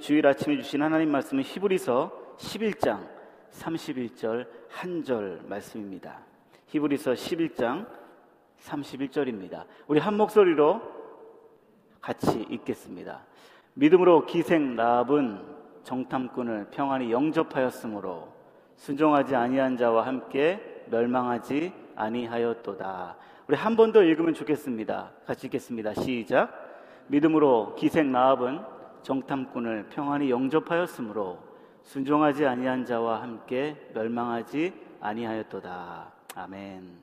주일 아침에 주신 하나님 말씀은 히브리서 11장 31절 한 절 말씀입니다. 히브리서 11장 31절입니다. 우리 한 목소리로 같이 읽겠습니다. 믿음으로 기생 라합은 정탐꾼을 평안히 영접하였으므로 순종하지 아니한 자와 함께 멸망하지 아니하였도다. 우리 한 번 더 읽으면 좋겠습니다. 같이 읽겠습니다. 시작. 믿음으로 기생 라합은 정탐꾼을 평안히 영접하였으므로 순종하지 아니한 자와 함께 멸망하지 아니하였도다. 아멘.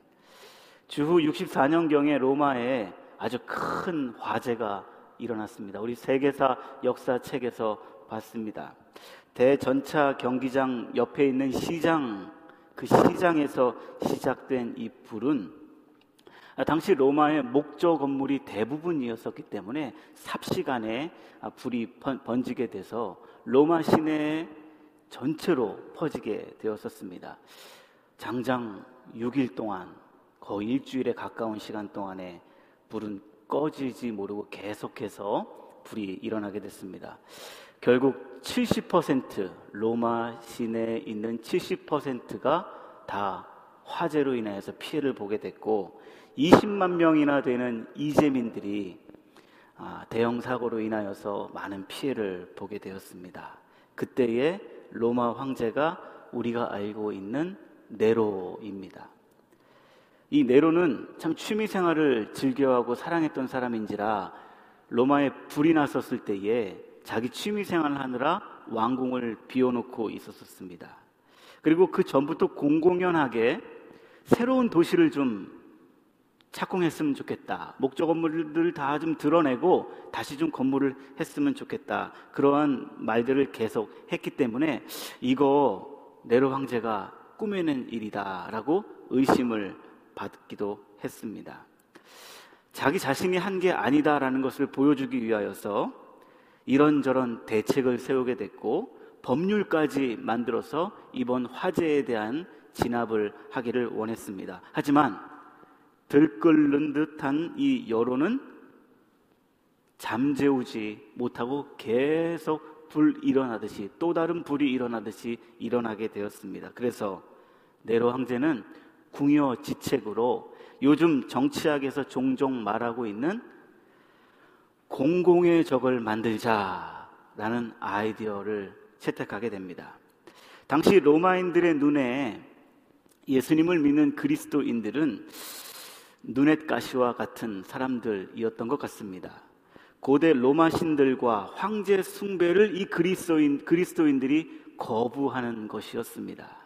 주후 64년경에 로마에 아주 큰 화재가 일어났습니다. 우리 세계사 역사책에서 봤습니다. 대전차 경기장 옆에 있는 시장, 그 시장에서 시작된 이 불은 당시 로마의 목조 건물이 대부분이었었기 때문에 삽시간에 불이 번지게 돼서 로마 시내 전체로 퍼지게 되었었습니다. 장장 6일 동안 거의 일주일에 가까운 시간 동안에 불은 꺼지지 모르고 계속해서 불이 일어나게 됐습니다. 결국 70% 로마 시내에 있는 70%가 다 화재로 인해서 피해를 보게 됐고 20만 명이나 되는 이재민들이 아, 대형 사고로 인하여서 많은 피해를 보게 되었습니다. 그때의 로마 황제가 우리가 알고 있는 네로입니다. 이 네로는 참 취미 생활을 즐겨하고 사랑했던 사람인지라 로마에 불이 났었을 때에 자기 취미 생활을 하느라 왕궁을 비워놓고 있었습니다. 그리고 그 전부터 공공연하게 새로운 도시를 좀 착공했으면 좋겠다. 목적 건물들 다좀 드러내고 다시 좀 건물을 했으면 좋겠다. 그러한 말들을 계속 했기 때문에 이거 네로 황제가 꾸며낸 일이다라고 의심을 받기도 했습니다. 자기 자신이 한 게 아니다라는 것을 보여주기 위하여서 이런저런 대책을 세우게 됐고 법률까지 만들어서 이번 화재에 대한 진압을 하기를 원했습니다. 하지만 들끓는 듯한 이 여론은 잠재우지 못하고 계속 불 일어나듯이 또 다른 불이 일어나듯이 일어나게 되었습니다. 그래서 네로 황제는 궁여 지책으로 요즘 정치학에서 종종 말하고 있는 공공의 적을 만들자라는 아이디어를 채택하게 됩니다. 당시 로마인들의 눈에 예수님을 믿는 그리스도인들은 누넷가시와 같은 사람들이었던 것 같습니다. 고대 로마 신들과 황제 숭배를 이 그리스도인, 그리스도인들이 거부하는 것이었습니다.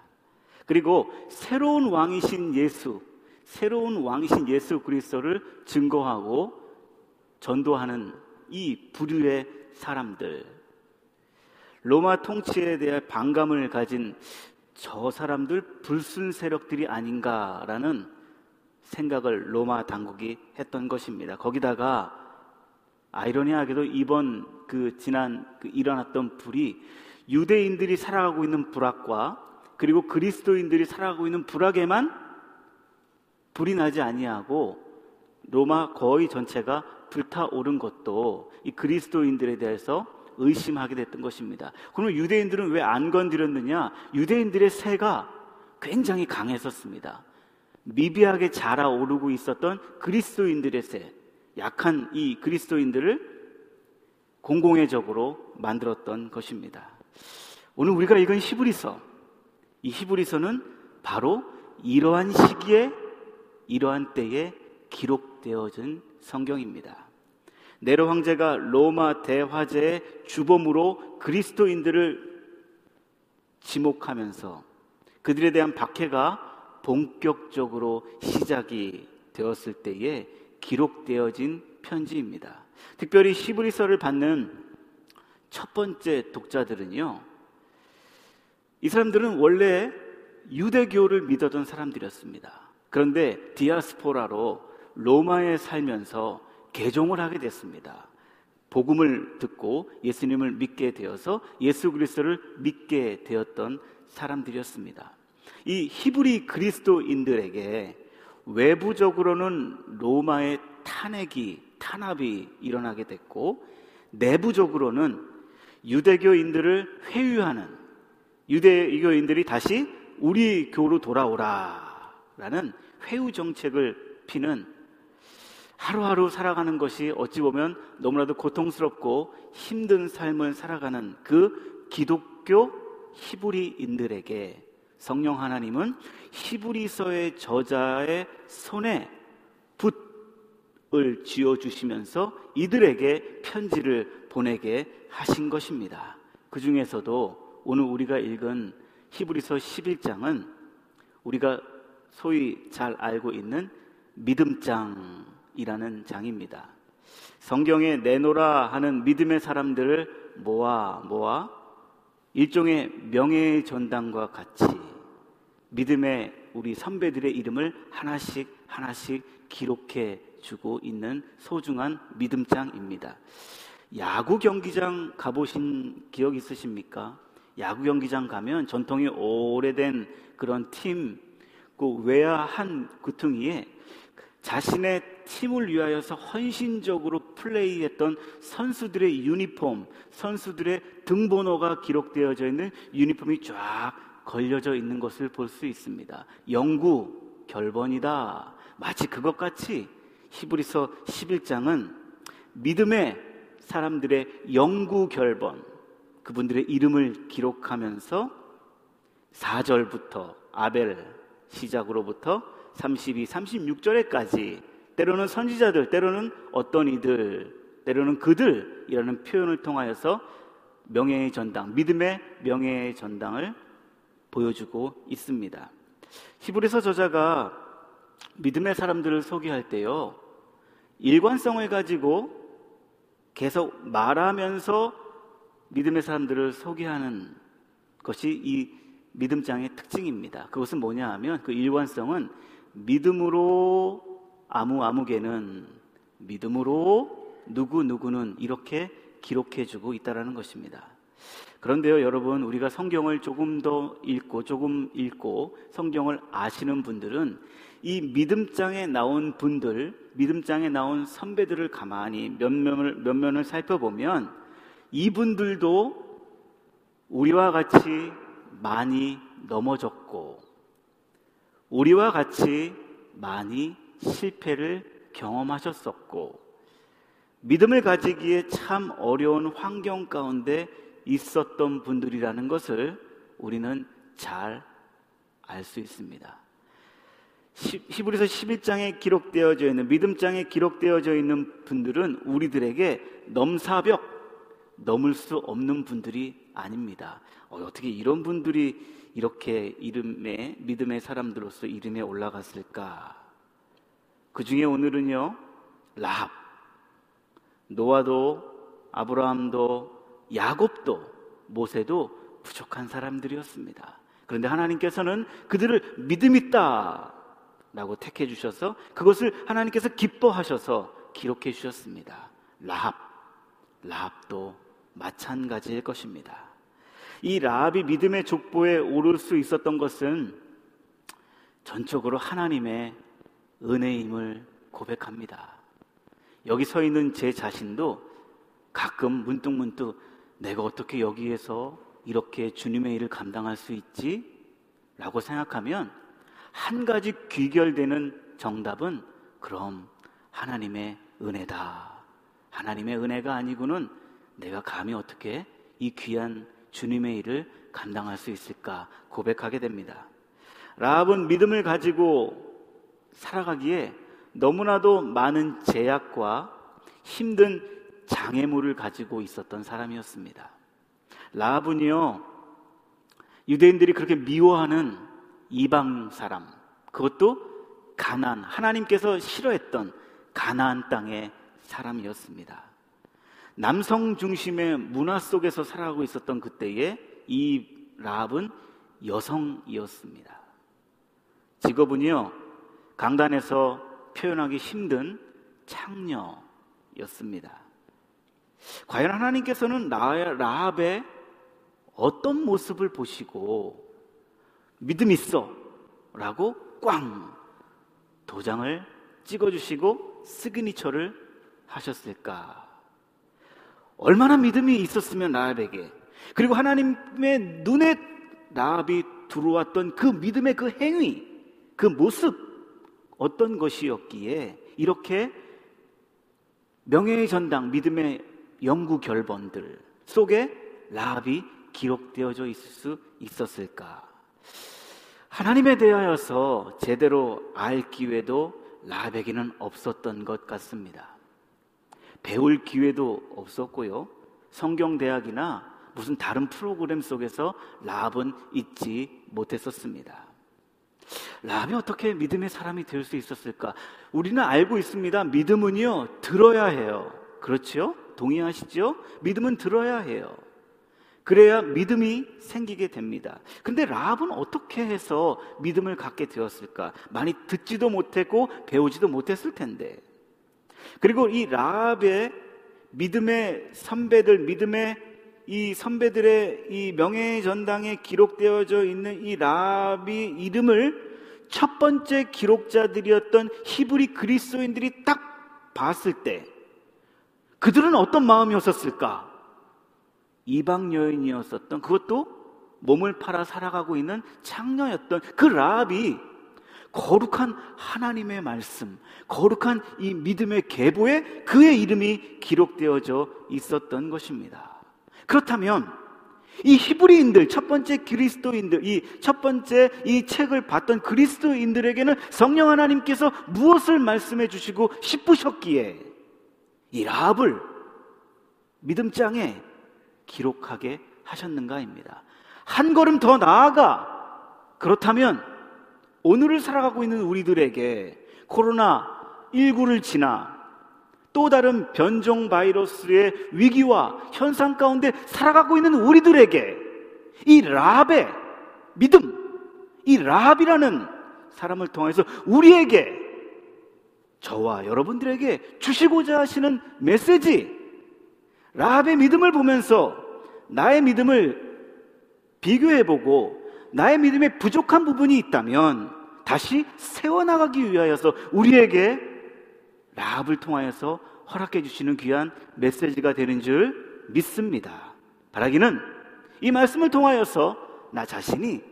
그리고 새로운 왕이신 예수, 새로운 왕이신 예수 그리스도를 증거하고 전도하는 이 부류의 사람들, 로마 통치에 대한 반감을 가진 저 사람들 불순 세력들이 아닌가라는 생각을 로마 당국이 했던 것입니다. 거기다가 아이러니하게도 이번 그 지난 그 일어났던 불이 유대인들이 살아가고 있는 불악과 그리고 그리스도인들이 살아가고 있는 불악에만 불이 나지 아니하고 로마 거의 전체가 불타오른 것도 이 그리스도인들에 대해서 의심하게 됐던 것입니다. 그러면 유대인들은 왜 안 건드렸느냐? 유대인들의 세가 굉장히 강했었습니다. 미비하게 자라오르고 있었던 그리스도인들의 세, 약한 이 그리스도인들을 공공의 적으로 만들었던 것입니다. 오늘 우리가 읽은 히브리서, 이 히브리서는 바로 이러한 시기에, 이러한 때에 기록되어진 성경입니다. 네로 황제가 로마 대화제의 주범으로 그리스도인들을 지목하면서 그들에 대한 박해가 본격적으로 시작이 되었을 때에 기록되어진 편지입니다. 특별히 히브리서를 받는 첫 번째 독자들은요. 이 사람들은 원래 유대교를 믿었던 사람들이었습니다. 그런데 디아스포라로 로마에 살면서 개종을 하게 됐습니다. 복음을 듣고 예수님을 믿게 되어서 예수 그리스도를 믿게 되었던 사람들이었습니다. 이 히브리 그리스도인들에게 외부적으로는 로마의 탄핵이 탄압이 일어나게 됐고 내부적으로는 유대교인들을 회유하는 유대교인들이 다시 우리 교로 돌아오라라는 회유 정책을 피는 하루하루 살아가는 것이 어찌 보면 너무나도 고통스럽고 힘든 삶을 살아가는 그 기독교 히브리인들에게 성령 하나님은 히브리서의 저자의 손에 붓을 쥐어 주시면서 이들에게 편지를 보내게 하신 것입니다. 그 중에서도 오늘 우리가 읽은 히브리서 11장은 우리가 소위 잘 알고 있는 믿음장이라는 장입니다. 성경에 내노라 하는 믿음의 사람들을 모아 모아 일종의 명예의 전당과 같이 믿음의 우리 선배들의 이름을 하나씩 하나씩 기록해 주고 있는 소중한 믿음장입니다. 야구 경기장 가보신 기억 있으십니까? 야구 경기장 가면 전통이 오래된 그런 팀, 그 외야 한 구퉁이에 자신의 팀을 위하여서 헌신적으로 플레이했던 선수들의 유니폼, 선수들의 등번호가 기록되어져 있는 유니폼이 쫙 걸려져 있는 것을 볼 수 있습니다. 영구 결번이다. 마치 그것 같이 히브리서 11장은 믿음의 사람들의 영구 결번, 그분들의 이름을 기록하면서 4절부터 아벨 시작으로부터 32, 36절에까지 때로는 선지자들, 때로는 어떤 이들, 때로는 그들이라는 표현을 통하여서 명예의 전당, 믿음의 명예의 전당을 보여주고 있습니다. 히브리서 저자가 믿음의 사람들을 소개할 때요, 일관성을 가지고 계속 말하면서 믿음의 사람들을 소개하는 것이 이 믿음장의 특징입니다. 그것은 뭐냐 하면 그 일관성은 믿음으로 아무 아무개는 믿음으로 누구 누구는 이렇게 기록해 주고 있다라는 것입니다. 그런데요, 여러분, 우리가 성경을 조금 더 읽고 조금 읽고 성경을 아시는 분들은 이 믿음장에 나온 분들, 믿음장에 나온 선배들을 가만히 면면을 면면을 살펴보면 이분들도 우리와 같이 많이 넘어졌고 우리와 같이 많이 실패를 경험하셨었고 믿음을 가지기에 참 어려운 환경 가운데 있었던 분들이라는 것을 우리는 잘 알 수 있습니다. 히브리서 11장에 기록되어져 있는 믿음장에 기록되어져 있는 분들은 우리들에게 넘사벽 넘을 수 없는 분들이 아닙니다. 어, 어떻게 이런 분들이 이렇게 이름에 믿음의 사람들로서 이름에 올라갔을까? 그 중에 오늘은요, 라합, 노아도 아브라함도 야곱도 모세도 부족한 사람들이었습니다. 그런데 하나님께서는 그들을 믿음 있다 라고 택해 주셔서 그것을 하나님께서 기뻐하셔서 기록해 주셨습니다. 라합, 라합도 마찬가지일 것입니다. 이 라합이 믿음의 족보에 오를 수 있었던 것은 전적으로 하나님의 은혜임을 고백합니다. 여기 서 있는 제 자신도 가끔 문득문득 내가 어떻게 여기에서 이렇게 주님의 일을 감당할 수 있지? 라고 생각하면 한 가지 귀결되는 정답은 그럼 하나님의 은혜다. 하나님의 은혜가 아니고는 내가 감히 어떻게 이 귀한 주님의 일을 감당할 수 있을까 고백하게 됩니다. 라합은 믿음을 가지고 살아가기에 너무나도 많은 제약과 힘든 장애물을 가지고 있었던 사람이었습니다. 라합은요, 유대인들이 그렇게 미워하는 이방 사람, 그것도 가난, 하나님께서 싫어했던 가나안 땅의 사람이었습니다. 남성 중심의 문화 속에서 살아가고 있었던 그때에 이 라합은 여성이었습니다. 직업은요, 강단에서 표현하기 힘든 창녀였습니다. 과연 하나님께서는 라합의 어떤 모습을 보시고 믿음 있어 라고 꽝 도장을 찍어주시고 시그니처를 하셨을까? 얼마나 믿음이 있었으면 라합에게 그리고 하나님의 눈에 라합이 들어왔던 그 믿음의 그 행위, 그 모습 어떤 것이었기에 이렇게 명예의 전당 믿음의 연구 결본들 속에 라합이 기록되어져 있을 수 있었을까? 하나님에 대하여서 제대로 알 기회도 라합에게는 없었던 것 같습니다. 배울 기회도 없었고요. 성경 대학이나 무슨 다른 프로그램 속에서 라합은 있지 못했었습니다. 라합이 어떻게 믿음의 사람이 될 수 있었을까? 우리는 알고 있습니다. 믿음은요, 들어야 해요. 그렇죠? 동의하시죠? 믿음은 들어야 해요. 그래야 믿음이 생기게 됩니다. 근데 라합은 어떻게 해서 믿음을 갖게 되었을까? 많이 듣지도 못했고 배우지도 못했을 텐데. 그리고 이 라합의 믿음의 선배들, 믿음의 이 선배들의 이 명예 전당에 기록되어져 있는 이 라합이 이름을 첫 번째 기록자들이었던 히브리 그리스도인들이 딱 봤을 때 그들은 어떤 마음이었었을까? 이방 여인이었었던 그것도 몸을 팔아 살아가고 있는 창녀였던 그 라합이 거룩한 하나님의 말씀, 거룩한 이 믿음의 계보에 그의 이름이 기록되어져 있었던 것입니다. 그렇다면 이 히브리인들, 첫 번째 그리스도인들, 이 첫 번째 이 책을 봤던 그리스도인들에게는 성령 하나님께서 무엇을 말씀해 주시고 싶으셨기에 이 라합을 믿음장에 기록하게 하셨는가입니다. 한 걸음 더 나아가 그렇다면 오늘을 살아가고 있는 우리들에게 코로나 19를 지나 또 다른 변종 바이러스의 위기와 현상 가운데 살아가고 있는 우리들에게 이 라합의 믿음, 이 라합이라는 사람을 통해서 우리에게 저와 여러분들에게 주시고자 하시는 메시지, 라합의 믿음을 보면서 나의 믿음을 비교해보고 나의 믿음에 부족한 부분이 있다면 다시 세워나가기 위하여서 우리에게 라합을 통하여서 허락해 주시는 귀한 메시지가 되는 줄 믿습니다. 바라기는 이 말씀을 통하여서 나 자신이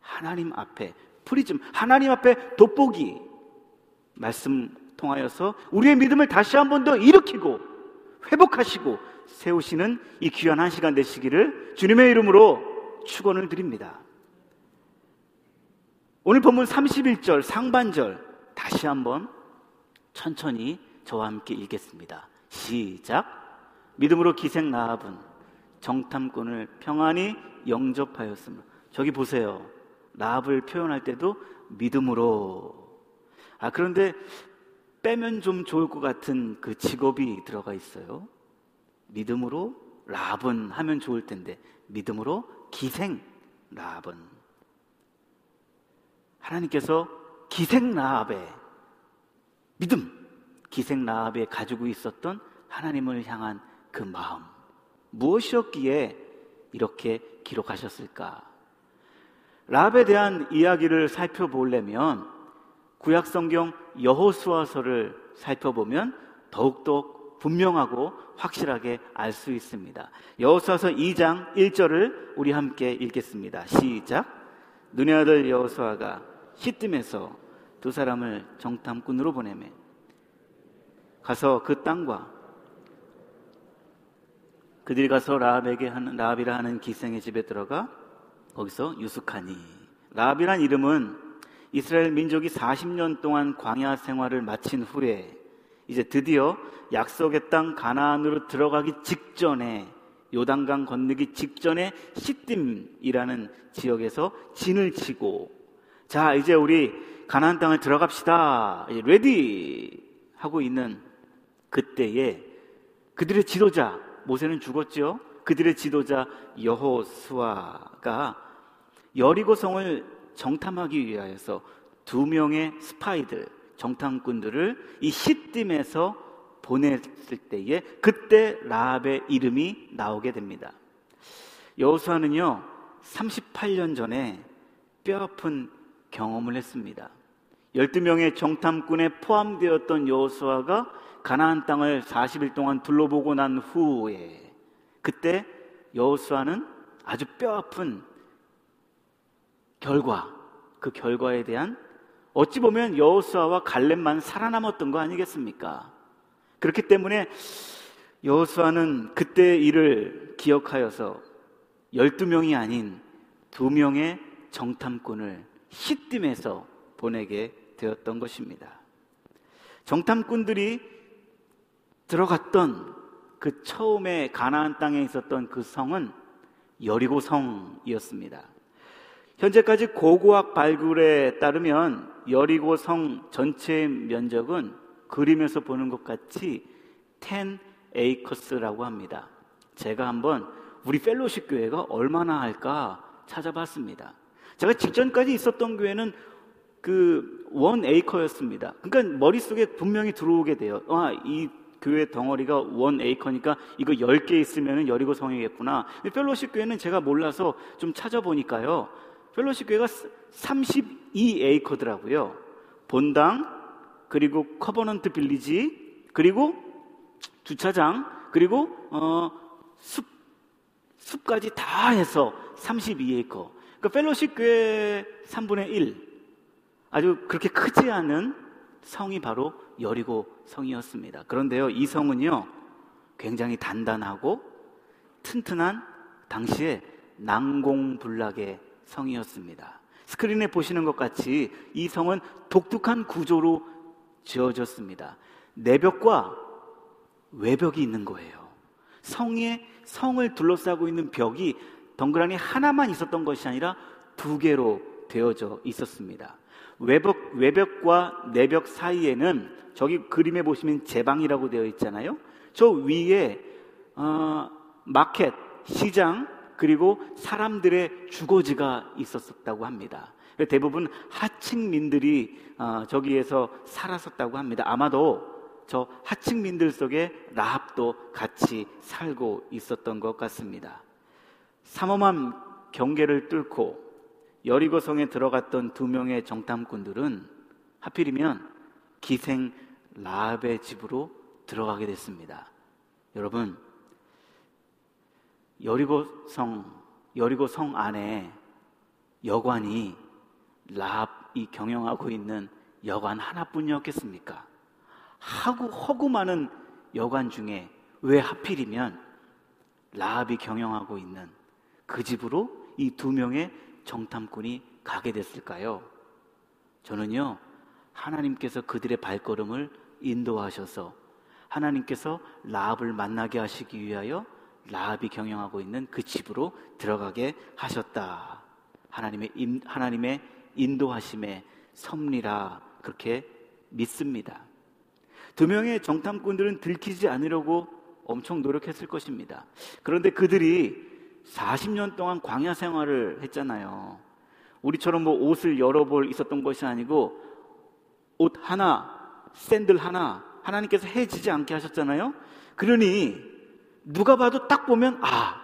하나님 앞에 프리즘 하나님 앞에 돋보기 말씀 통하여서 우리의 믿음을 다시 한 번 더 일으키고 회복하시고 세우시는 이 귀한 한 시간 되시기를 주님의 이름으로 축원을 드립니다. 오늘 본문 31절 상반절 다시 한번 천천히 저와 함께 읽겠습니다. 시작. 믿음으로 기생 라합은 정탐꾼을 평안히 영접하였습니다. 저기 보세요. 라합을 표현할 때도 믿음으로. 아, 그런데 빼면 좀 좋을 것 같은 그 직업이 들어가 있어요. 믿음으로 라합은 하면 좋을 텐데 믿음으로 기생 라합은 하나님께서 기생 라합의 믿음, 기생 라합에 가지고 있었던 하나님을 향한 그 마음 무엇이었기에 이렇게 기록하셨을까? 라합에 대한 이야기를 살펴보려면 구약 성경 여호수아서를 살펴보면 더욱더 분명하고 확실하게 알 수 있습니다. 여호수아서 2장 1절을 우리 함께 읽겠습니다. 시작. 눈의 아들 여호수아가 시뜸에서 두 사람을 정탐꾼으로 보내매 가서 그 땅과 그들이 가서 라합에게 하는 라합이라 하는 기생의 집에 들어가 거기서 유숙하니 라합이란 이름은 이스라엘 민족이 40년 동안 광야 생활을 마친 후에 이제 드디어 약속의 땅 가나안으로 들어가기 직전에 요단강 건너기 직전에 싯딤이라는 지역에서 진을 치고 자 이제 우리 가나안 땅을 들어갑시다. Ready 하고 있는 그때에 그들의 지도자 모세는 죽었죠. 그들의 지도자 여호수아가 여리고 성을 정탐하기 위하여서 두 명의 스파이들 정탐꾼들을 이 싯딤에서 보냈을 때에 그때 라합의 이름이 나오게 됩니다. 여호수아는요 38년 전에 뼈아픈 경험을 했습니다. 12명의 정탐꾼에 포함되었던 여호수아가 가나안 땅을 40일 동안 둘러보고 난 후에 그때 여호수아는 아주 뼈아픈 결과 그 결과에 대한 어찌 보면 여호수아와 갈렙만 살아남았던 거 아니겠습니까? 그렇기 때문에 여호수아는 그때 일을 기억하여서 12명이 아닌 2명의 정탐꾼을 시딤에서 보내게 되었던 것입니다. 정탐꾼들이 들어갔던 그 처음에 가나안 땅에 있었던 그 성은 여리고 성이었습니다. 현재까지 고고학 발굴에 따르면 여리고 성 전체의 면적은 그림에서 보는 것 같이 10 에이커스라고 합니다. 제가 한번 우리 펠로십 교회가 얼마나 할까 찾아봤습니다. 제가 직전까지 있었던 교회는 그 원 에이커였습니다. 그러니까 머릿속에 분명히 들어오게 돼요. 아, 이 교회 덩어리가 원 에이커니까 이거 10개 있으면 여리고 성이겠구나. 펠로십 교회는 제가 몰라서 좀 찾아보니까요. 펠로십 교회가 32 에이커더라고요. 본당, 그리고 Covenant Village, 그리고 주차장, 그리고 어, 숲, 숲까지 다 해서 32에이커. 그러니까 펠로십 교회 3분의 1. 아주 그렇게 크지 않은 성이 바로 여리고 성이었습니다. 그런데요, 이 성은요, 굉장히 단단하고 튼튼한 당시에 난공불락의 성이었습니다. 스크린에 보시는 것 같이 이 성은 독특한 구조로 지어졌습니다. 내벽과 외벽이 있는 거예요. 성에 성을 둘러싸고 있는 벽이 덩그러니 하나만 있었던 것이 아니라 두 개로 되어져 있었습니다. 외벽, 외벽과 내벽 사이에는 저기 그림에 보시면 제방이라고 되어 있잖아요. 저 위에 어, 마켓, 시장, 그리고 사람들의 주거지가 있었다고 합니다. 대부분 하층민들이 어, 저기에서 살았었다고 합니다. 아마도 저 하층민들 속에 라합도 같이 살고 있었던 것 같습니다. 삼엄한 경계를 뚫고 여리고성에 들어갔던 두 명의 정탐꾼들은 하필이면 기생 라합의 집으로 들어가게 됐습니다. 여러분, 여리고성, 여리고성 안에 여관이 라합이 경영하고 있는 여관 하나뿐이었겠습니까? 하고 허구 많은 여관 중에 왜 하필이면 라합이 경영하고 있는 그 집으로 이 두 명의 정탐꾼이 가게 됐을까요? 저는요, 하나님께서 그들의 발걸음을 인도하셔서 하나님께서 라합을 만나게 하시기 위하여 라합이 경영하고 있는 그 집으로 들어가게 하셨다. 하나님의 인, 하나님의 인도하심의 섭리라 그렇게 믿습니다. 두 명의 정탐꾼들은 들키지 않으려고 엄청 노력했을 것입니다. 그런데 그들이 40년 동안 광야 생활을 했잖아요. 우리처럼 뭐 옷을 여러 벌 있었던 것이 아니고 옷 하나, 샌들 하나 하나님께서 해지지 않게 하셨잖아요. 그러니 누가 봐도 딱 보면 아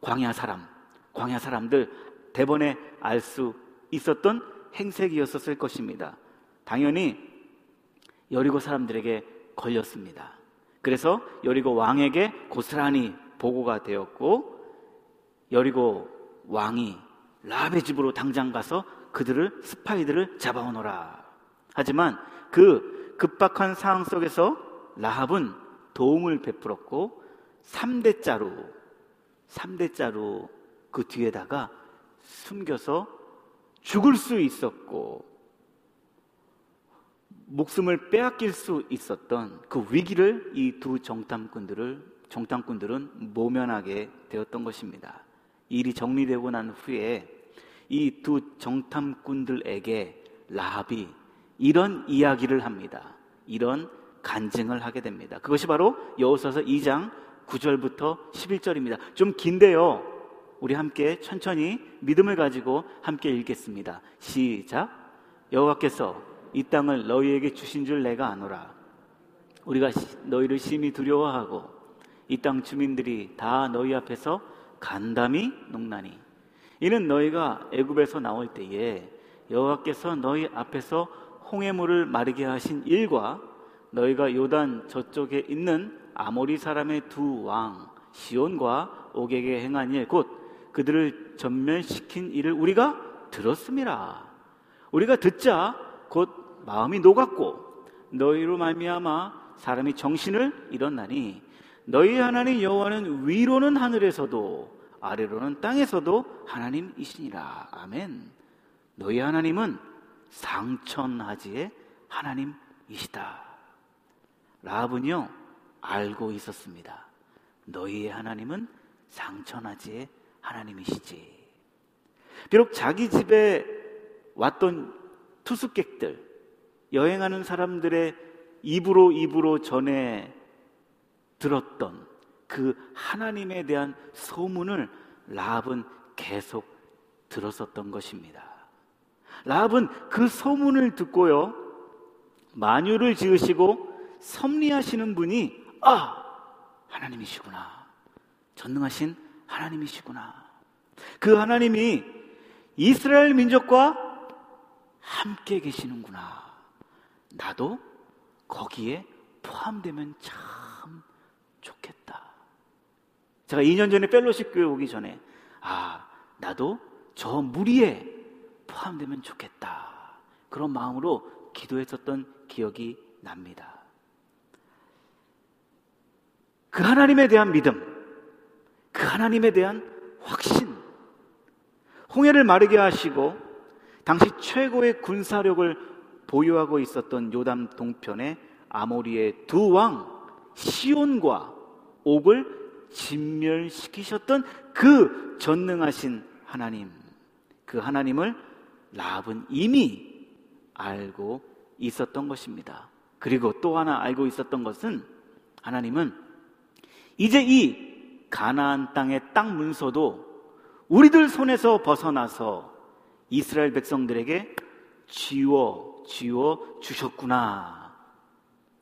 광야 사람, 광야 사람들 대번에 알 수 있었던 행색이었었을 것입니다. 당연히 여리고 사람들에게 걸렸습니다. 그래서 여리고 왕에게 고스란히 보고가 되었고 여리고 왕이 라합의 집으로 당장 가서 그들을 스파이들을 잡아오너라. 하지만 그 급박한 상황 속에서 라합은 도움을 베풀었고 3대 자루 3대 자루 그 뒤에다가 숨겨서 죽을 수 있었고 목숨을 빼앗길 수 있었던 그 위기를 이 두 정탐꾼들을 정탐꾼들은 모면하게 되었던 것입니다. 일이 정리되고 난 후에 이 두 정탐꾼들에게 라합이 이런 이야기를 합니다. 이런 간증을 하게 됩니다. 그것이 바로 여호수아서 2장 9절부터 11절입니다. 좀 긴데요. 우리 함께 천천히 믿음을 가지고 함께 읽겠습니다. 시작. 여호와께서 이 땅을 너희에게 주신 줄 내가 아노라. 우리가 너희를 심히 두려워하고 이 땅 주민들이 다 너희 앞에서 간담이 농나니 이는 너희가 애굽에서 나올 때에 여호와께서 너희 앞에서 홍해물을 마르게 하신 일과 너희가 요단 저쪽에 있는 아모리 사람의 두 왕 시온과 옥에게 행한 일 곧 그들을 전멸시킨 일을 우리가 들었습니다. 우리가 듣자 곧 마음이 녹았고 너희로 말미암아 사람이 정신을 잃었나니 너희 하나님 여호와는 위로는 하늘에서도 아래로는 땅에서도 하나님이시니라. 아멘. 너희 하나님은 상천하지의 하나님이시다. 라합은요 알고 있었습니다. 너희의 하나님은 상천하지의 하나님이시지. 비록 자기 집에 왔던 투숙객들, 여행하는 사람들의 입으로 입으로 전해 들었던 그 하나님에 대한 소문을 라합은 계속 들었었던 것입니다. 라합은 그 소문을 듣고요, 만유를 지으시고 섭리하시는 분이 아 하나님이시구나 전능하신 하나님이시구나 그 하나님이 이스라엘 민족과 함께 계시는구나 나도 거기에 포함되면 참 좋겠다. 제가 2년 전에 펠로십 교회 오기 전에 아 나도 저 무리에 포함되면 좋겠다. 그런 마음으로 기도했었던 기억이 납니다. 그 하나님에 대한 믿음, 그 하나님에 대한 확신, 홍해를 마르게 하시고 당시 최고의 군사력을 보유하고 있었던 요담 동편의 아모리의 두 왕 시온과 옥을 진멸시키셨던 그 전능하신 하나님, 그 하나님을 라합은 이미 알고 있었던 것입니다. 그리고 또 하나 알고 있었던 것은 하나님은 이제 이 가나안 땅의 땅 문서도 우리들 손에서 벗어나서 이스라엘 백성들에게 지워 지워 주셨구나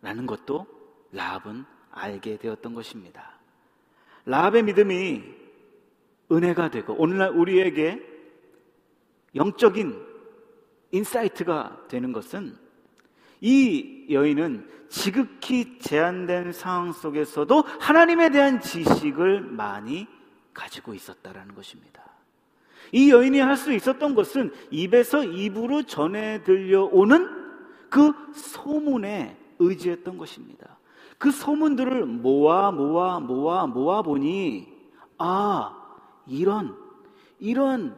라는 것도 라합은 알게 되었던 것입니다. 라합의 믿음이 은혜가 되고 오늘날 우리에게 영적인 insight가 되는 것은 이 여인은 지극히 제한된 상황 속에서도 하나님에 대한 지식을 많이 가지고 있었다라는 것입니다. 이 여인이 할 수 있었던 것은 입에서 입으로 전해 들려오는 그 소문에 의지했던 것입니다. 그 소문들을 모아 모아 모아 모아 보니 아 이런 이런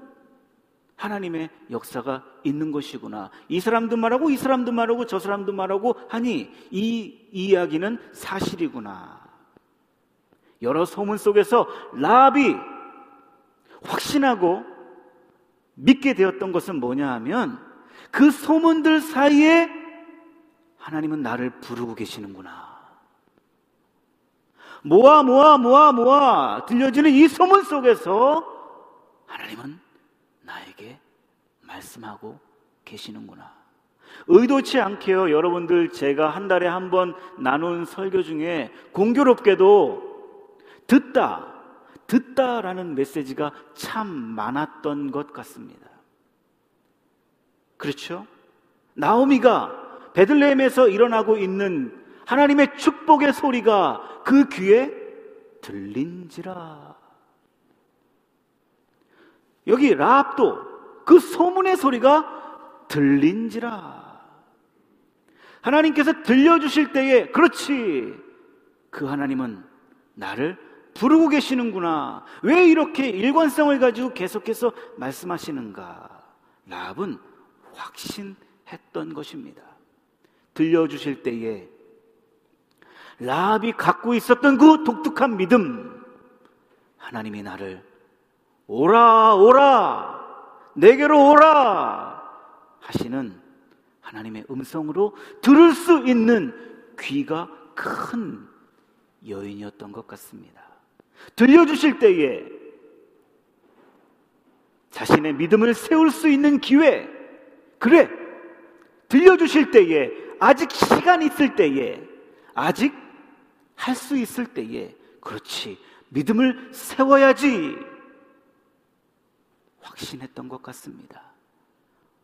하나님의 역사가 있는 것이구나. 이 사람도 말하고 이 사람도 말하고 저 사람도 말하고 하니 이 이야기는 사실이구나. 여러 소문 속에서 라합이 확신하고 믿게 되었던 것은 뭐냐 하면 그 소문들 사이에 하나님은 나를 부르고 계시는구나. 모아 모아 모아 모아 들려지는 이 소문 속에서 하나님은 나에게 말씀하고 계시는구나. 의도치 않게요, 여러분들 제가 한 달에 한 번 나눈 설교 중에 공교롭게도 듣다, 듣다라는 메시지가 참 많았던 것 같습니다. 그렇죠? 나오미가 베들레헴에서 일어나고 있는 하나님의 축복의 소리가 그 귀에 들린지라. 여기 라합도 그 소문의 소리가 들린지라. 하나님께서 들려주실 때에 그렇지. 그 하나님은 나를 부르고 계시는구나. 왜 이렇게 일관성을 가지고 계속해서 말씀하시는가? 라합은 확신했던 것입니다. 들려주실 때에 라합이 갖고 있었던 그 독특한 믿음, 하나님이 나를 오라, 오라, 내게로 오라 하시는 하나님의 음성으로 들을 수 있는 귀가 큰 여인이었던 것 같습니다. 들려주실 때에 자신의 믿음을 세울 수 있는 기회, 그래, 들려주실 때에 아직 시간 있을 때에 아직 할 수 있을 때에 그렇지, 믿음을 세워야지. 확신했던 것 같습니다.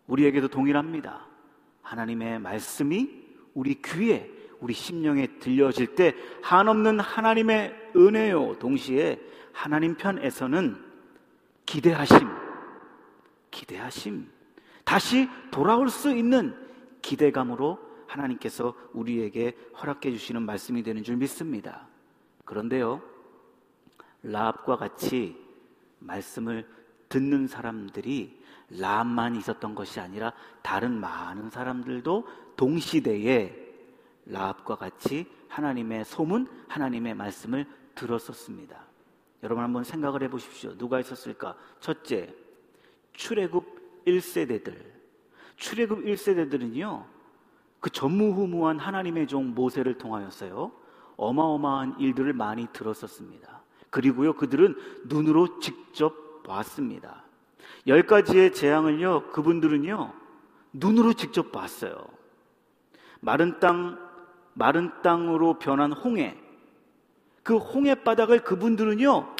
우리에게도 동일합니다. 하나님의 말씀이 우리 귀에 우리 심령에 들려질 때 한없는 하나님의 은혜요 동시에 하나님 편에서는 기대하심 기대하심 다시 돌아올 수 있는 기대감으로 하나님께서 우리에게 허락해 주시는 말씀이 되는 줄 믿습니다. 그런데요. 라합과 같이 말씀을 듣는 사람들이 라합만 있었던 것이 아니라 다른 많은 사람들도 동시대에 라합과 같이 하나님의 소문, 하나님의 말씀을 들었었습니다. 여러분 한번 생각을 해 보십시오. 누가 있었을까? 첫째, 출애굽 1세대들. 출애굽 1세대들은요. 그 전무후무한 하나님의 종 모세를 통하였어요. 어마어마한 일들을 많이 들었었습니다. 그리고요, 그들은 눈으로 직접 봤습니다. 열 가지의 재앙을요, 그분들은요, 눈으로 직접 봤어요. 마른 땅, 마른 땅으로 변한 홍해. 그 홍해 바닥을 그분들은요,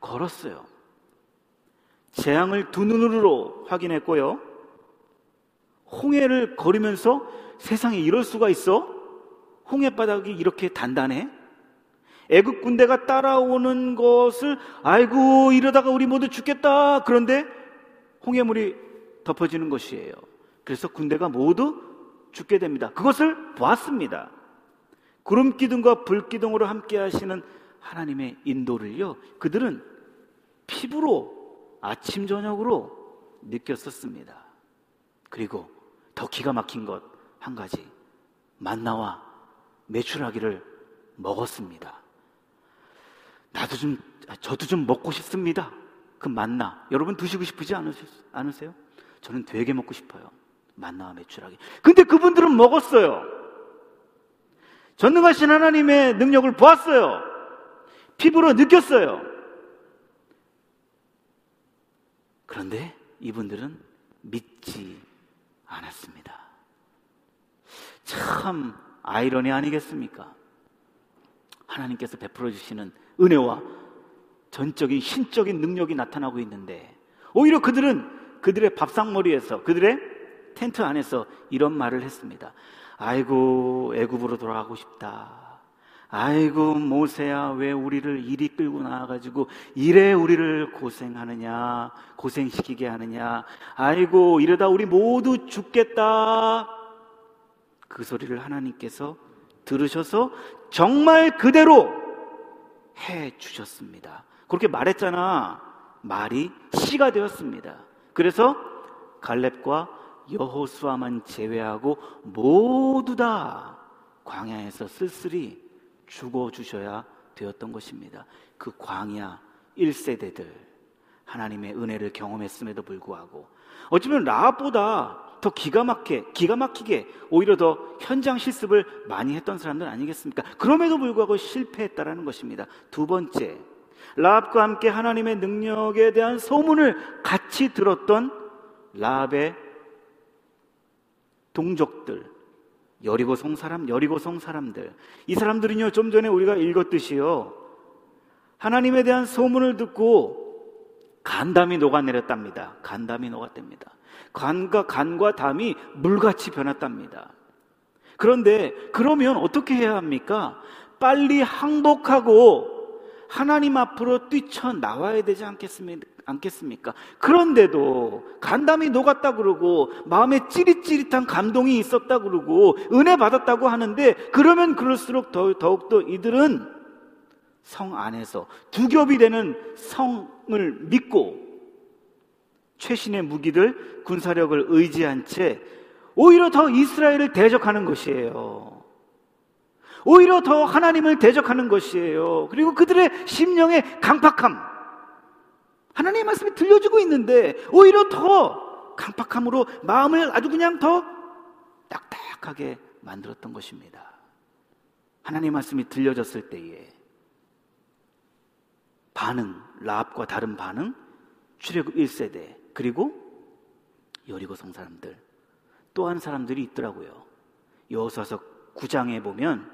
걸었어요. 재앙을 두 눈으로 확인했고요. 홍해를 걸으면서 세상에 이럴 수가 있어? 홍해 바닥이 이렇게 단단해? 애국 군대가 따라오는 것을 아이고 이러다가 우리 모두 죽겠다. 그런데 홍해물이 덮어지는 것이에요. 그래서 군대가 모두 죽게 됩니다. 그것을 보았습니다. 구름 기둥과 불 기둥으로 함께 하시는 하나님의 인도를요. 그들은 피부로 아침 저녁으로 느꼈었습니다. 그리고 더 기가 막힌 것 한 가지 만나와 매출하기를 먹었습니다. 나도 좀, 아, 저도 좀 먹고 싶습니다. 그 만나. 여러분 드시고 싶으지 않으세요? 저는 되게 먹고 싶어요. 만나와 매출하기. 근데 그분들은 먹었어요. 전능하신 하나님의 능력을 보았어요. 피부로 느꼈어요. 그런데 이분들은 믿지 않았습니다. 참 아이러니 아니겠습니까? 하나님께서 베풀어 주시는 은혜와 전적인 신적인 능력이 나타나고 있는데 오히려 그들은 그들의 밥상머리에서 그들의 텐트 안에서 이런 말을 했습니다. 아이고 애굽으로 돌아가고 싶다. 아이고 모세야 왜 우리를 이리 끌고 나와가지고 이래 우리를 고생하느냐 고생시키게 하느냐 아이고 이러다 우리 모두 죽겠다 그 소리를 하나님께서 들으셔서 정말 그대로 해 주셨습니다. 그렇게 말했잖아. 말이 시가 되었습니다. 그래서 갈렙과 여호수아만 제외하고 모두 다 광야에서 쓸쓸히 죽어 주셔야 되었던 것입니다. 그 광야 1세대들 하나님의 은혜를 경험했음에도 불구하고 어쩌면 라합보다 더 기가 막히게, 기가 막히게 오히려 더 현장 실습을 많이 했던 사람들 아니겠습니까? 그럼에도 불구하고 실패했다라는 것입니다. 두 번째, 라합과 함께 하나님의 능력에 대한 소문을 같이 들었던 라합의 동족들, 여리고성 사람, 여리고성 사람들. 이 사람들은요, 좀 전에 우리가 읽었듯이요. 하나님에 대한 소문을 듣고 간담이 녹아내렸답니다. 간담이 녹았답니다. 간과 간과 담이 물같이 변했답니다. 그런데 그러면 어떻게 해야 합니까? 빨리 항복하고 하나님 앞으로 뛰쳐 나와야 되지 않겠습니까? 그런데도 간담이 녹았다 그러고 마음에 찌릿찌릿한 감동이 있었다 그러고 은혜 받았다고 하는데 그러면 그럴수록 더욱더 이들은 성 안에서 두 겹이 되는 성을 믿고 최신의 무기들, 군사력을 의지한 채 오히려 더 이스라엘을 대적하는 것이에요. 오히려 더 하나님을 대적하는 것이에요. 그리고 그들의 심령의 강팍함. 하나님의 말씀이 들려주고 있는데 오히려 더 강팍함으로 마음을 아주 그냥 더 딱딱하게 만들었던 것입니다. 하나님의 말씀이 들려졌을 때에 반응, 라합과 다른 반응, 출애굽 1세대, 그리고 여리고성 사람들, 또한 사람들이 있더라고요. 여호수아서 9장에 보면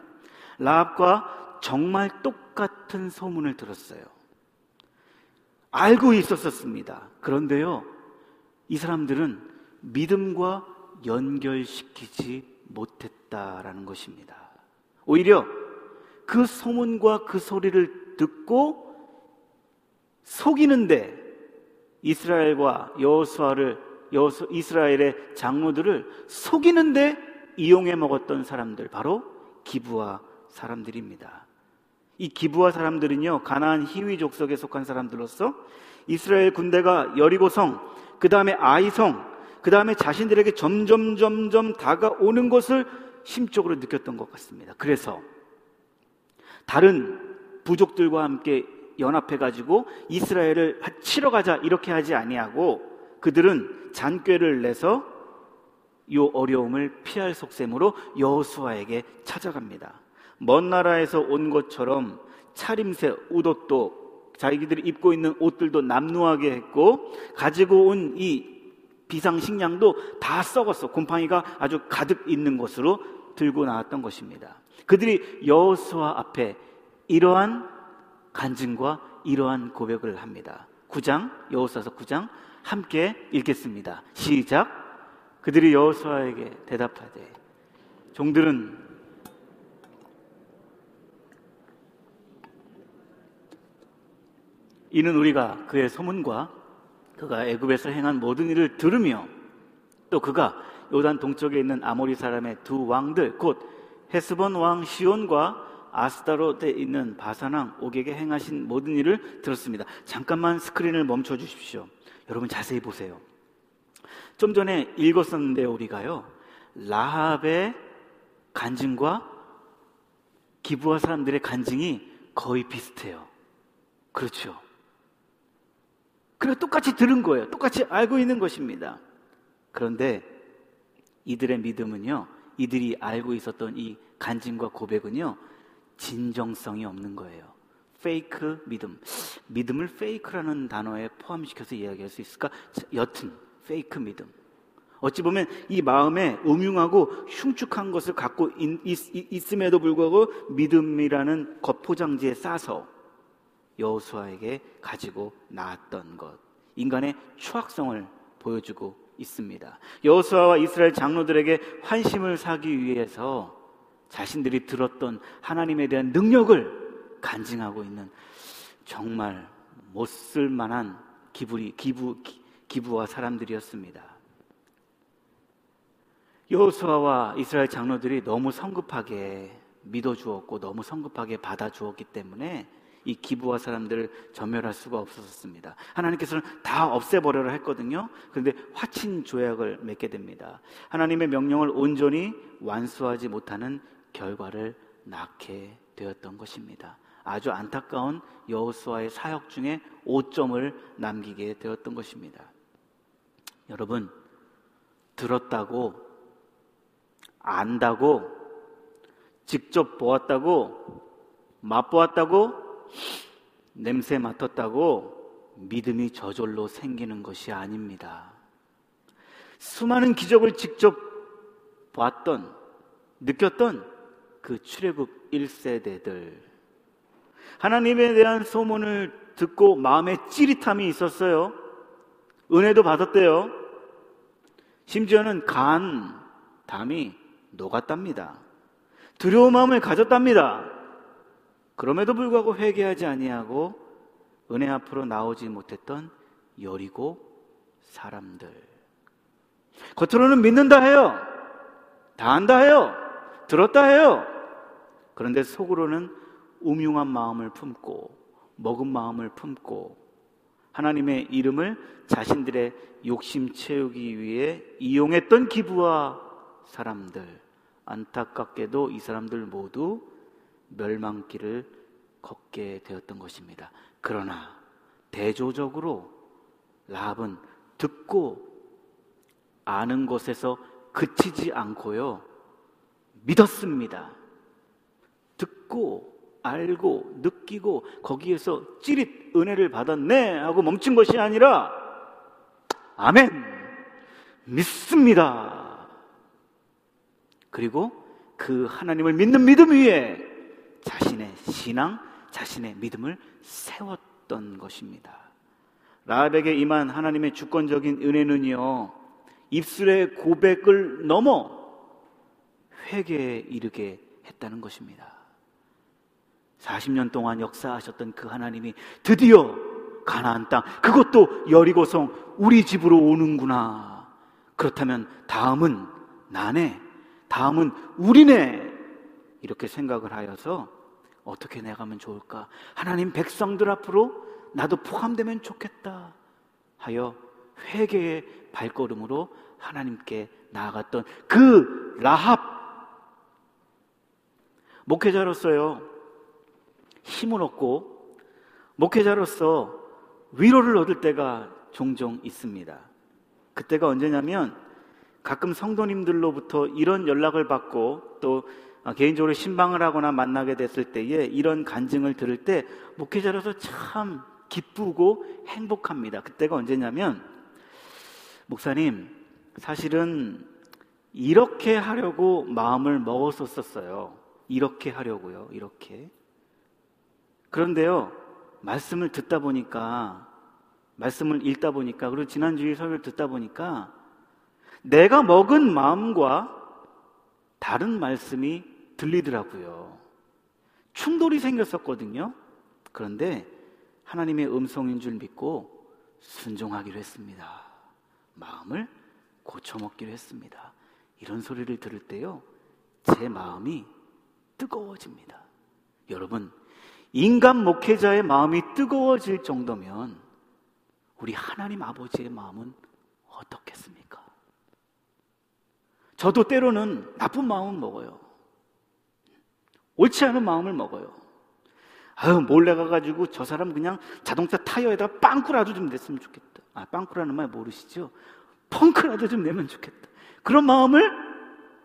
라합과 정말 똑같은 소문을 들었어요. 알고 있었었습니다. 그런데요, 이 사람들은 믿음과 연결시키지 못했다라는 것입니다. 오히려 그 소문과 그 소리를 듣고 속이는데 이스라엘과 여호수아를 여호수 이스라엘의 장로들을 속이는데 이용해 먹었던 사람들 바로 기부와 사람들입니다. 이 기부와 사람들은요 가나안 히위 족속에 속한 사람들로서 이스라엘 군대가 여리고성 그 다음에 아이성 그 다음에 자신들에게 점점 점점 다가오는 것을 심적으로 느꼈던 것 같습니다. 그래서 다른 부족들과 함께 연합해 가지고 이스라엘을 치러 가자 이렇게 하지 아니하고 그들은 잔꾀를 내서 이 어려움을 피할 속셈으로 여호수아에게 찾아갑니다. 먼 나라에서 온 것처럼 차림새 옷도 자기들이 입고 있는 옷들도 남루하게 했고 가지고 온 이 비상식량도 다 썩었어. 곰팡이가 아주 가득 있는 것으로 들고 나왔던 것입니다. 그들이 여호수아 앞에 이러한 간증과 이러한 고백을 합니다. 9장 여호수아서 9장 함께 읽겠습니다. 시작. 그들이 여호수아에게 대답하되 종들은 이는 우리가 그의 소문과 그가 애굽에서 행한 모든 일을 들으며 또 그가 요단 동쪽에 있는 아모리 사람의 두 왕들 곧 헤스본 왕 시온과 아스타로에 있는 바사왕 옥에게 행하신 모든 일을 들었습니다. 잠깐만 스크린을 멈춰 주십시오. 여러분 자세히 보세요. 좀 전에 읽었었는데 우리가요. 라합의 간증과 기부와 사람들의 간증이 거의 비슷해요. 그렇죠. 그리고 똑같이 들은 거예요. 똑같이 알고 있는 것입니다. 그런데 이들의 믿음은요, 이들이 알고 있었던 이 간증과 고백은요, 진정성이 없는 거예요. 페이크 믿음. 믿음을 페이크라는 단어에 포함시켜서 이야기할 수 있을까? 여튼, 페이크 믿음. 어찌 보면 이 마음에 음흉하고 흉측한 것을 갖고 있, 음에도 불구하고 믿음이라는 겉포장지에 싸서 여호수아에게 가지고 나왔던 것. 인간의 추악성을 보여주고 있습니다. 여호수아와 이스라엘 장로들에게 환심을 사기 위해서 자신들이 들었던 하나님에 대한 능력을 간증하고 있는 정말 못 쓸 만한 기부리, 기부, 기부와 사람들이었습니다. 여호수아와 이스라엘 장로들이 너무 성급하게 믿어주었고 너무 성급하게 받아주었기 때문에 이 기부와 사람들을 전멸할 수가 없었습니다. 하나님께서는 다 없애버려라 했거든요. 그런데 화친 조약을 맺게 됩니다. 하나님의 명령을 온전히 완수하지 못하는 결과를 낳게 되었던 것입니다. 아주 안타까운 여호수아의 사역 중에 5점을 남기게 되었던 것입니다. 여러분 들었다고 안다고 직접 보았다고 맛보았다고 냄새 맡았다고 믿음이 저절로 생기는 것이 아닙니다. 수많은 기적을 직접 봤던 느꼈던 그 출애굽 1세대들 하나님에 대한 소문을 듣고 마음에 찌릿함이 있었어요. 은혜도 받았대요. 심지어는 간, 담이 녹았답니다. 두려운 마음을 가졌답니다. 그럼에도 불구하고 회개하지 아니하고 은혜 앞으로 나오지 못했던 여리고 사람들. 겉으로는 믿는다 해요. 다 한다 해요. 들었다 해요. 그런데 속으로는 음흉한 마음을 품고 먹은 마음을 품고 하나님의 이름을 자신들의 욕심 채우기 위해 이용했던 기부와 사람들 안타깝게도 이 사람들 모두 멸망길을 걷게 되었던 것입니다. 그러나 대조적으로 라합은 듣고 아는 것에서 그치지 않고요. 믿었습니다. 듣고 알고 느끼고 거기에서 찌릿 은혜를 받았네 하고 멈춘 것이 아니라 아멘 믿습니다. 그리고 그 하나님을 믿는 믿음 위에 자신의 신앙, 자신의 믿음을 세웠던 것입니다. 라합에게 임한 하나님의 주권적인 은혜는요, 입술의 고백을 넘어 회개에 이르게 했다는 것입니다. 40년 동안 역사하셨던 그 하나님이 드디어 가나안 땅 그것도 여리고성 우리 집으로 오는구나. 그렇다면 다음은 나네. 다음은 우리네. 이렇게 생각을 하여서 어떻게 내가면 좋을까? 하나님 백성들 앞으로 나도 포함되면 좋겠다. 하여 회개의 발걸음으로 하나님께 나아갔던 그 라합 목회자로서요 힘을 얻고 목회자로서 위로를 얻을 때가 종종 있습니다. 그때가 언제냐면 가끔 성도님들로부터 이런 연락을 받고 또 개인적으로 신방을 하거나 만나게 됐을 때에 이런 간증을 들을 때 목회자로서 참 기쁘고 행복합니다. 그때가 언제냐면 목사님 사실은 이렇게 하려고 마음을 먹었었어요. 이렇게 하려고요. 이렇게. 그런데요. 말씀을 듣다 보니까 말씀을 읽다 보니까 그리고 지난주에 설교를 듣다 보니까 내가 먹은 마음과 다른 말씀이 들리더라고요. 충돌이 생겼었거든요. 그런데 하나님의 음성인 줄 믿고 순종하기로 했습니다. 마음을 고쳐먹기로 했습니다. 이런 소리를 들을 때요, 제 마음이 뜨거워집니다. 여러분, 인간 목회자의 마음이 뜨거워질 정도면 우리 하나님 아버지의 마음은 어떻겠습니까? 저도 때로는 나쁜 마음을 먹어요. 옳지 않은 마음을 먹어요. 아유, 몰래 가가지고 저 사람 그냥 자동차 타이어에다 빵꾸라도 좀 냈으면 좋겠다. 아, 빵꾸라는 말 모르시죠? 펑크라도 좀 내면 좋겠다. 그런 마음을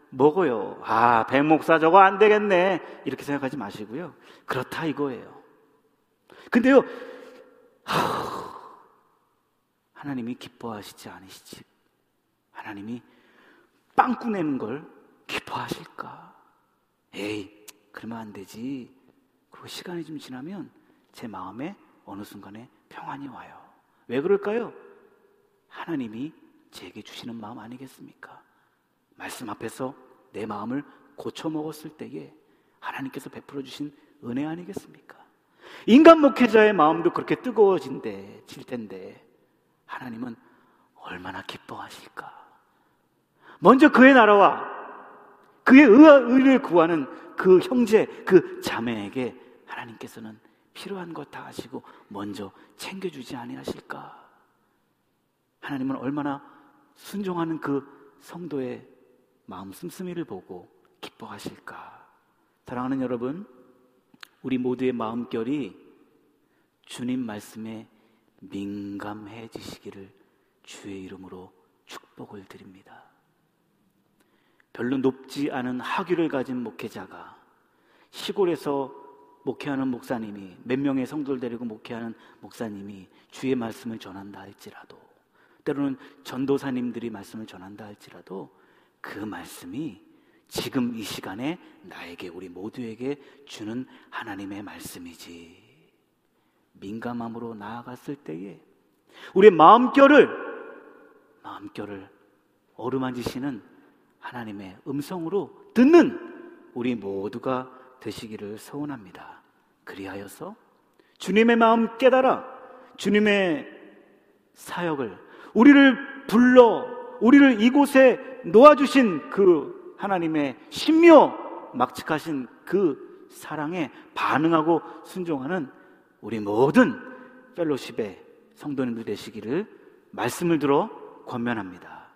먹어요. 아, 백목사 저거 안 되겠네. 이렇게 생각하지 마시고요. 그렇다 이거예요. 근데요, 하나님이 기뻐하시지 않으시지. 하나님이 빵 꾸 내는 걸 기뻐하실까? 에이, 그러면 안 되지. 그리고 시간이 좀 지나면 제 마음에 어느 순간에 평안이 와요. 왜 그럴까요? 하나님이 제게 주시는 마음 아니겠습니까? 말씀 앞에서 내 마음을 고쳐 먹었을 때에 하나님께서 베풀어 주신 은혜 아니겠습니까? 인간 목회자의 마음도 그렇게 뜨거워진대, 질 텐데, 하나님은 얼마나 기뻐하실까? 먼저 그의 나라와 그의 의를 구하는 그 형제, 그 자매에게 하나님께서는 필요한 것 다 하시고 먼저 챙겨주지 아니하실까? 하나님은 얼마나 순종하는 그 성도의 마음 씀씀이를 보고 기뻐하실까? 사랑하는 여러분, 우리 모두의 마음결이 주님 말씀에 민감해지시기를 주의 이름으로 축복을 드립니다. 별로 높지 않은 학위를 가진 목회자가 시골에서 목회하는 목사님이 몇 명의 성도를 데리고 목회하는 목사님이 주의 말씀을 전한다 할지라도 때로는 전도사님들이 말씀을 전한다 할지라도 그 말씀이 지금 이 시간에 나에게 우리 모두에게 주는 하나님의 말씀이지. 민감함으로 나아갔을 때에 우리의 마음결을 마음결을 어루만지시는 하나님의 음성으로 듣는 우리 모두가 되시기를 소원합니다. 그리하여서 주님의 마음 깨달아 주님의 사역을 우리를 불러 우리를 이곳에 놓아주신 그 하나님의 신묘 막측하신 그 사랑에 반응하고 순종하는 우리 모든 펠로십의 성도님들 되시기를 말씀을 들어 권면합니다.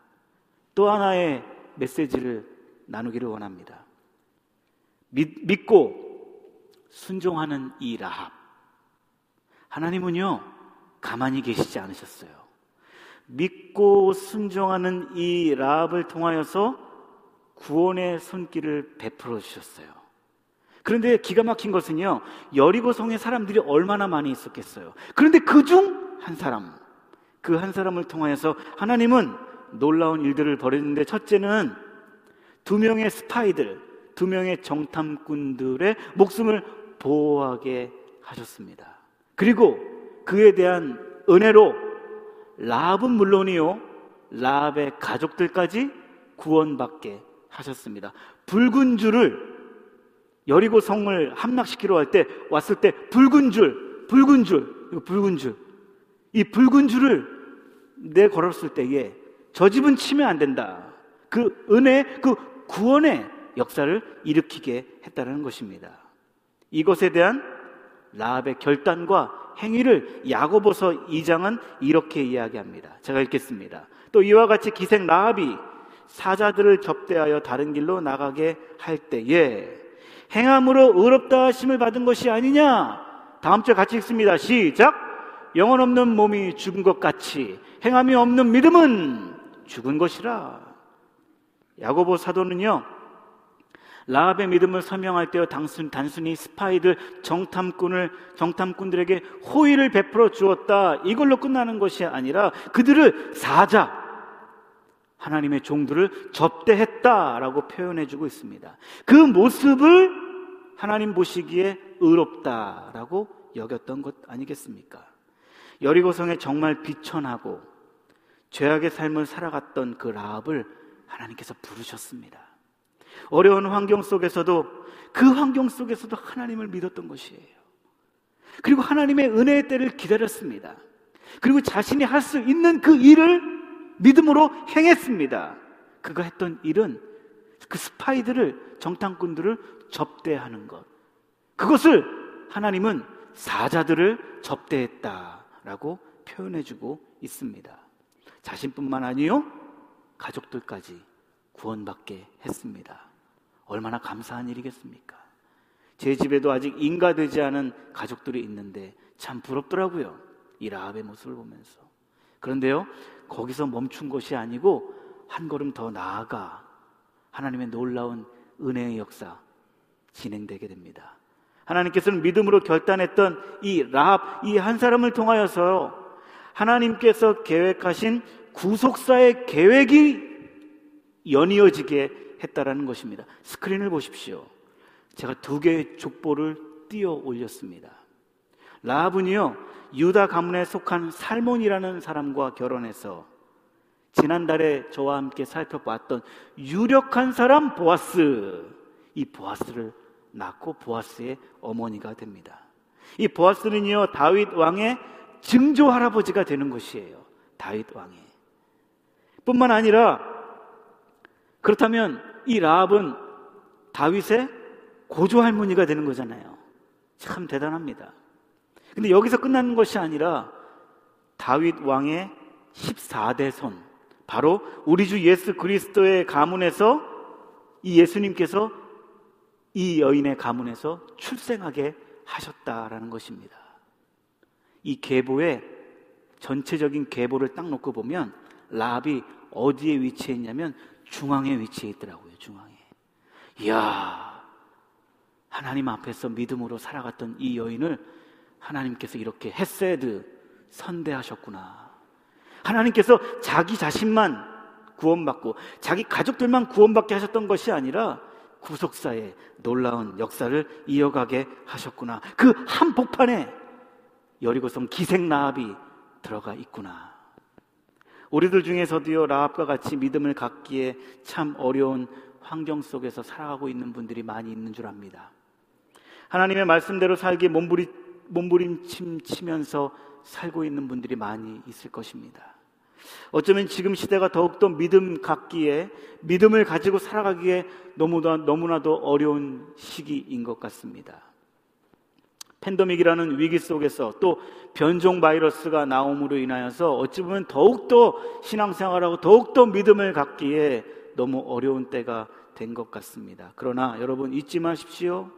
또 하나의 메시지를 나누기를 원합니다. 믿, 믿고 순종하는 이 라합. 하나님은요, 가만히 계시지 않으셨어요. 믿고 순종하는 이 라합을 통하여서 구원의 손길을 베풀어 주셨어요. 그런데 기가 막힌 것은요, 여리고 성에 사람들이 얼마나 많이 있었겠어요. 그런데 그 중 한 사람, 그 한 사람을 통하여서 하나님은 놀라운 일들을 벌였는데 첫째는 두 명의 스파이들, 두 명의 정탐꾼들의 목숨을 보호하게 하셨습니다. 그리고 그에 대한 은혜로 라합은 물론이요 라합의 가족들까지 구원받게 하셨습니다. 붉은 줄을 여리고 성을 함락시키러 갈때 왔을 때 붉은 줄, 붉은 줄, 붉은 줄, 이 붉은 줄을 내 걸었을 때에 저 집은 치면 안 된다. 그 은혜, 그 구원의 역사를 일으키게 했다는 것입니다. 이것에 대한 라합의 결단과 행위를 야고보서 2장은 이렇게 이야기합니다. 제가 읽겠습니다. 또 이와 같이 기생 라합이 사자들을 접대하여 다른 길로 나가게 할 때에 행함으로 의롭다 하심을 받은 것이 아니냐? 다음 주에 같이 읽습니다. 시작. 영혼 없는 몸이 죽은 것 같이 행함이 없는 믿음은 죽은 것이라. 야고보 사도는요. 라합의 믿음을 설명할 때요 단순, 단순히 스파이들 정탐꾼을 정탐꾼들에게 호의를 베풀어 주었다 이걸로 끝나는 것이 아니라 그들을 사자 하나님의 종들을 접대했다라고 표현해 주고 있습니다. 그 모습을 하나님 보시기에 의롭다라고 여겼던 것 아니겠습니까? 여리고성에 정말 비천하고 죄악의 삶을 살아갔던 그 라합을 하나님께서 부르셨습니다. 어려운 환경 속에서도 그 환경 속에서도 하나님을 믿었던 것이에요. 그리고 하나님의 은혜의 때를 기다렸습니다. 그리고 자신이 할 수 있는 그 일을 믿음으로 행했습니다. 그가 했던 일은 그 스파이들을 정탐꾼들을 접대하는 것. 그것을 하나님은 사자들을 접대했다라고 표현해주고 있습니다. 자신뿐만 아니요 가족들까지 구원받게 했습니다. 얼마나 감사한 일이겠습니까? 제 집에도 아직 인가되지 않은 가족들이 있는데 참 부럽더라고요. 이 라합의 모습을 보면서. 그런데요, 거기서 멈춘 것이 아니고 한 걸음 더 나아가 하나님의 놀라운 은혜의 역사 진행되게 됩니다. 하나님께서는 믿음으로 결단했던 이 라합 이 한 사람을 통하여서 하나님께서 계획하신 구속사의 계획이 연이어지게 했다라는 것입니다. 스크린을 보십시오. 제가 두 개의 족보를 띄어 올렸습니다. 라합은요 유다 가문에 속한 살몬이라는 사람과 결혼해서 지난달에 저와 함께 살펴봤던 유력한 사람 보아스 이 보아스를 낳고 보아스의 어머니가 됩니다. 이 보아스는요 다윗 왕의 증조 할아버지가 되는 것이에요. 다윗 왕의 뿐만 아니라 그렇다면 이 라합은 다윗의 고조 할머니가 되는 거잖아요. 참 대단합니다. 근데 여기서 끝나는 것이 아니라 다윗 왕의 14대 손, 바로 우리 주 예수 그리스도의 가문에서 이 예수님께서 이 여인의 가문에서 출생하게 하셨다라는 것입니다. 이 계보의 전체적인 계보를 딱 놓고 보면 라합이 어디에 위치해 있냐면 중앙에 위치해 있더라고요. 중앙에. 이야, 하나님 앞에서 믿음으로 살아갔던 이 여인을 하나님께서 이렇게 헤세드 선대하셨구나. 하나님께서 자기 자신만 구원받고 자기 가족들만 구원받게 하셨던 것이 아니라 구속사의 놀라운 역사를 이어가게 하셨구나. 그 한복판에 여리고성 기생 라합이 들어가 있구나. 우리들 중에서도요 라합과 같이 믿음을 갖기에 참 어려운 환경 속에서 살아가고 있는 분들이 많이 있는 줄 압니다. 하나님의 말씀대로 살기 몸부리 몸부림치면서 살고 있는 분들이 많이 있을 것입니다. 어쩌면 지금 시대가 더욱더 믿음 갖기에 믿음을 가지고 살아가기에 너무나, 너무나도 어려운 시기인 것 같습니다. 팬데믹이라는 위기 속에서 또 변종 바이러스가 나옴으로 인하여서 어찌 보면 더욱더 신앙생활하고 더욱더 믿음을 갖기에 너무 어려운 때가 된 것 같습니다. 그러나 여러분 잊지 마십시오.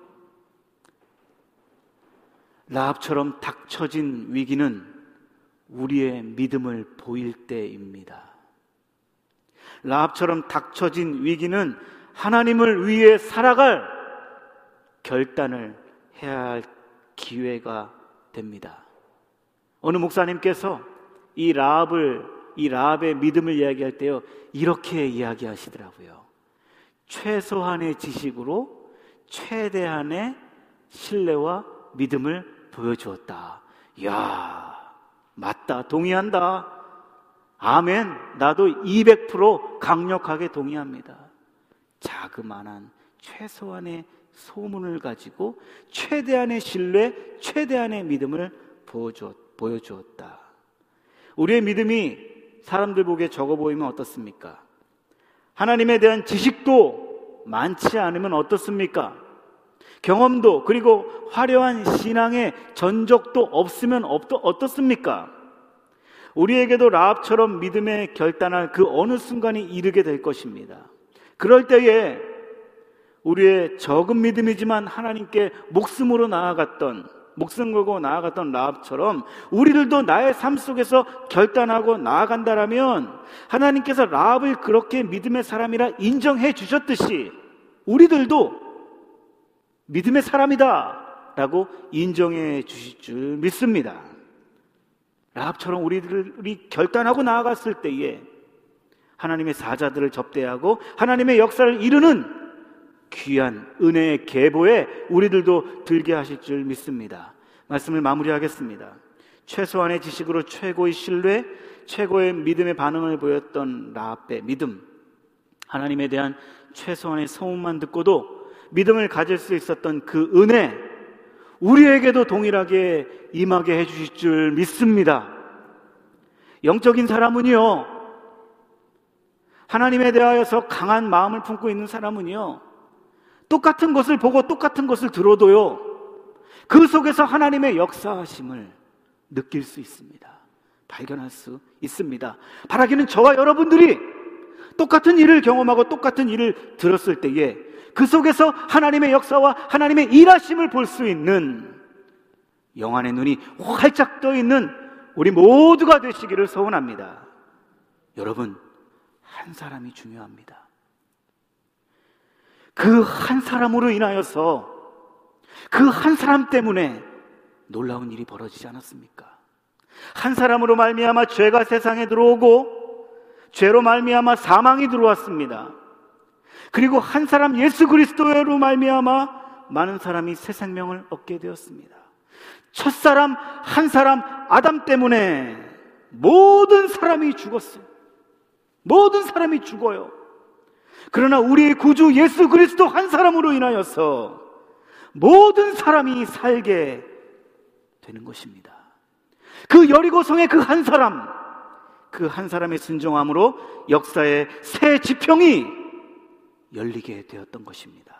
라합처럼 닥쳐진 위기는 우리의 믿음을 보일 때입니다. 라합처럼 닥쳐진 위기는 하나님을 위해 살아갈 결단을 해야 할 기회가 됩니다. 어느 목사님께서 이 라합을 이 라합의 믿음을 이야기할 때요 이렇게 이야기하시더라고요. 최소한의 지식으로 최대한의 신뢰와 믿음을 보여주었다. 이야, 맞다. 동의한다. 아멘. 나도 200% 강력하게 동의합니다. 자그마한 최소한의 소문을 가지고 최대한의 신뢰, 최대한의 믿음을 보여주었 다. 우리의 믿음이 사람들 보기에 적어 보이면 어떻습니까? 하나님에 대한 지식도 많지 않으면 어떻습니까? 경험도 그리고 화려한 신앙의 전적도 없으면 어떻습니까? 우리에게도 라합처럼 믿음에 결단할 그 어느 순간이 이르게 될 것입니다. 그럴 때에 우리의 적은 믿음이지만 하나님께 목숨으로 나아갔던 목숨 걸고 나아갔던 라합처럼 우리들도 나의 삶 속에서 결단하고 나아간다라면 하나님께서 라합을 그렇게 믿음의 사람이라 인정해 주셨듯이 우리들도 믿음의 사람이다 라고 인정해 주실 줄 믿습니다. 라합처럼 우리들이 결단하고 나아갔을 때에 하나님의 사자들을 접대하고 하나님의 역사를 이루는 귀한 은혜의 계보에 우리들도 들게 하실 줄 믿습니다. 말씀을 마무리하겠습니다. 최소한의 지식으로 최고의 신뢰, 최고의 믿음의 반응을 보였던 라합의 믿음. 하나님에 대한 최소한의 소문만 듣고도 믿음을 가질 수 있었던 그 은혜, 우리에게도 동일하게 임하게 해주실 줄 믿습니다. 영적인 사람은요, 하나님에 대하여서 강한 마음을 품고 있는 사람은요, 똑같은 것을 보고 똑같은 것을 들어도요, 그 속에서 하나님의 역사하심을 느낄 수 있습니다. 발견할 수 있습니다. 바라기는 저와 여러분들이 똑같은 일을 경험하고 똑같은 일을 들었을 때에 그 속에서 하나님의 역사와 하나님의 일하심을 볼 수 있는 영안의 눈이 활짝 떠 있는 우리 모두가 되시기를 소원합니다. 여러분, 한 사람이 중요합니다. 그 한 사람으로 인하여서 그 한 사람 때문에 놀라운 일이 벌어지지 않았습니까? 한 사람으로 말미암아 죄가 세상에 들어오고 죄로 말미암아 사망이 들어왔습니다. 그리고 한 사람 예수 그리스도로 말미암아 많은 사람이 새 생명을 얻게 되었습니다. 첫 사람 한 사람 아담 때문에 모든 사람이 죽었어요. 모든 사람이 죽어요. 그러나 우리의 구주 예수 그리스도 한 사람으로 인하여서 모든 사람이 살게 되는 것입니다. 그 여리고성의 그 한 사람, 그 한 사람의 순종함으로 역사의 새 지평이 열리게 되었던 것입니다.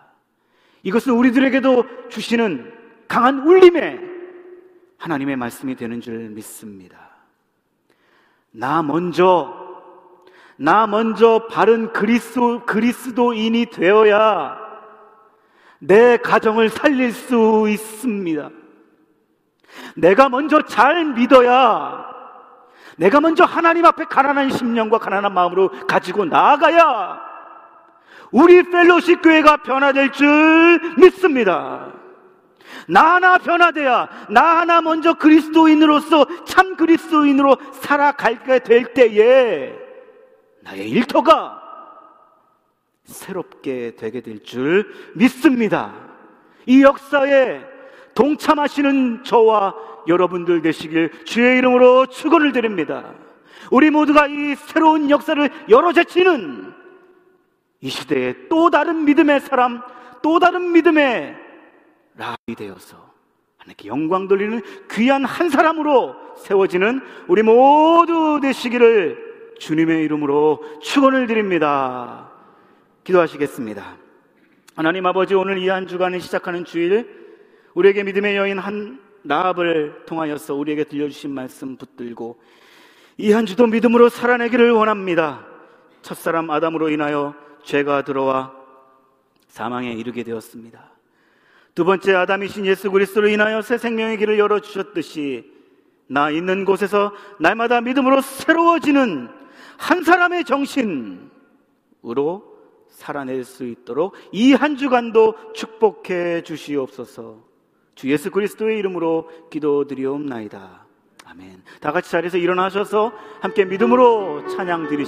이것은 우리들에게도 주시는 강한 울림에 하나님의 말씀이 되는 줄 믿습니다. 나 먼저 나 먼저 바른 그리스도, 그리스도인이 되어야 내 가정을 살릴 수 있습니다. 내가 먼저 잘 믿어야 내가 먼저 하나님 앞에 가난한 심령과 가난한 마음으로 가지고 나아가야 우리 펠로시 교회가 변화될 줄 믿습니다. 나 하나 변화돼야 나 하나 먼저 그리스도인으로서 참 그리스도인으로 살아가게 될 때에 나의 일터가 새롭게 되게 될 줄 믿습니다. 이 역사에 동참하시는 저와 여러분들 되시길 주의 이름으로 축원을 드립니다. 우리 모두가 이 새로운 역사를 열어제치는 이 시대에 또 다른 믿음의 사람, 또 다른 믿음의 라이 되어서 하나님께 영광 돌리는 귀한 한 사람으로 세워지는 우리 모두 되시기를 주님의 이름으로 축원을 드립니다. 기도하시겠습니다. 하나님 아버지 오늘 이 한 주간을 시작하는 주일 우리에게 믿음의 여인 한 나합을 통하여서 우리에게 들려주신 말씀 붙들고 이 한 주도 믿음으로 살아내기를 원합니다. 첫사람 아담으로 인하여 죄가 들어와 사망에 이르게 되었습니다. 두 번째 아담이신 예수 그리스도로 인하여 새 생명의 길을 열어 주셨듯이 나 있는 곳에서 날마다 믿음으로 새로워지는 한 사람의 정신으로 살아낼 수 있도록 이 한 주간도 축복해 주시옵소서. 주 예수 그리스도의 이름으로 기도드리옵나이다. 아멘. 다 같이 자리에서 일어나셔서 함께 믿음으로 찬양 드리